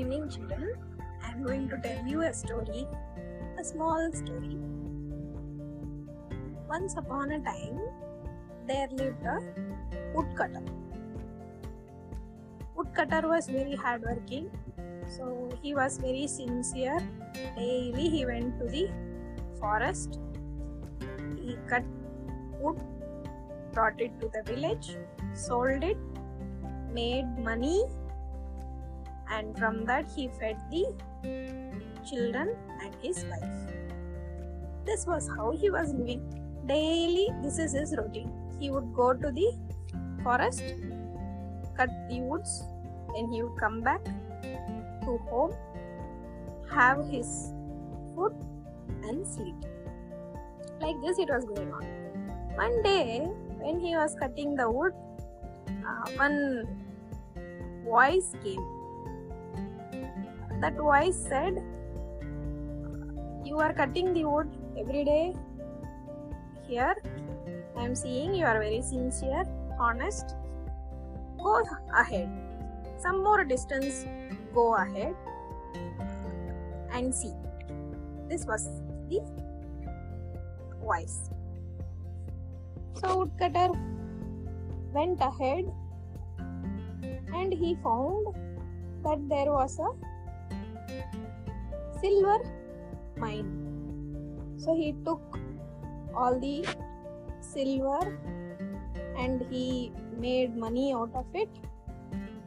evening, children. I'm going to tell you a story, a small story. Once upon a time, there lived a woodcutter. Woodcutter was very hardworking, so he was very sincere. Daily he went to the forest. He cut wood, brought it to the village, sold it, made money and from that he fed the children and his wife. This was how he was living. Daily, this is his routine. He would go to the forest, cut the woods, then he would come back to home, have his food, and sleep. Like this, it was going on. One day, when he was cutting the wood, uh, one voice came that voice said, You are cutting the wood every day. Here, I am seeing you are very sincere, honest. Go ahead. Some more distance, go ahead and see. This was the voice. So, woodcutter went ahead and he found that there was a silver mine. So he took all the silver and he made money out of it.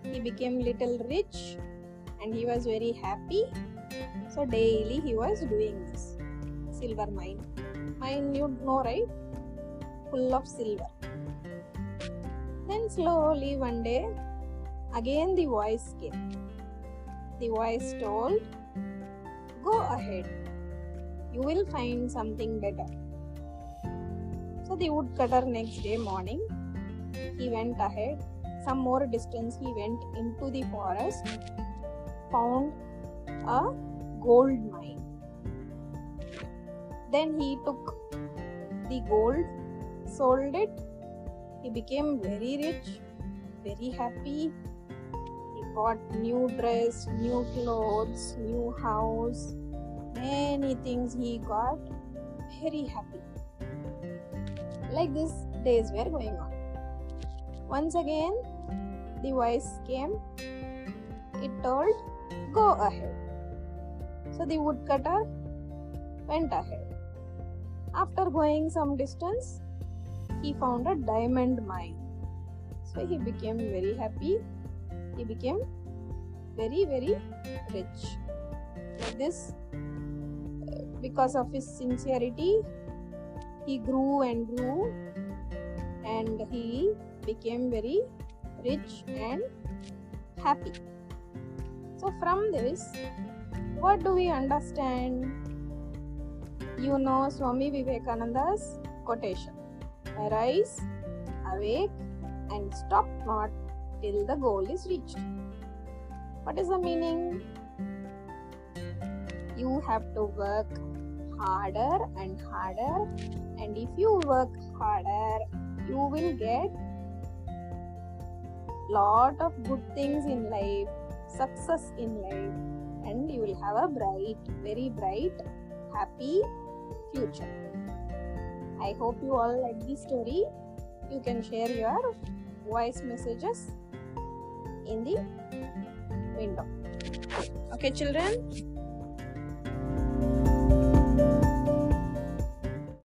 He became little rich and he was very happy. So daily he was doing this silver mine. Mine you know right? Full of silver. Then slowly one day again the voice came. The voice told Go ahead. You will find something better. So the woodcutter next day morning, he went ahead. Some more distance he went into the forest, found a gold mine. Then he took the gold, sold it. He became very rich, very happy, got new dress, new clothes, new house, many things he got. Very happy. Like this, days were going on. Once again, the voice came. It told, Go ahead. So the woodcutter went ahead. After going some distance, he found a diamond mine. So he became very happy he became very very rich. Like this uh, because of his sincerity he grew and grew and he became very rich and happy. So from this what do we understand? You know swami vivekananda's quotation arise awake and stop not till the goal is reached. What is the meaning? You have to work harder and harder, and if you work harder, you will get lot of good things in life, success in life, and you will have a bright, very bright, happy future. I hope you all like this story. You can share your voice messages in the window. Okay, children,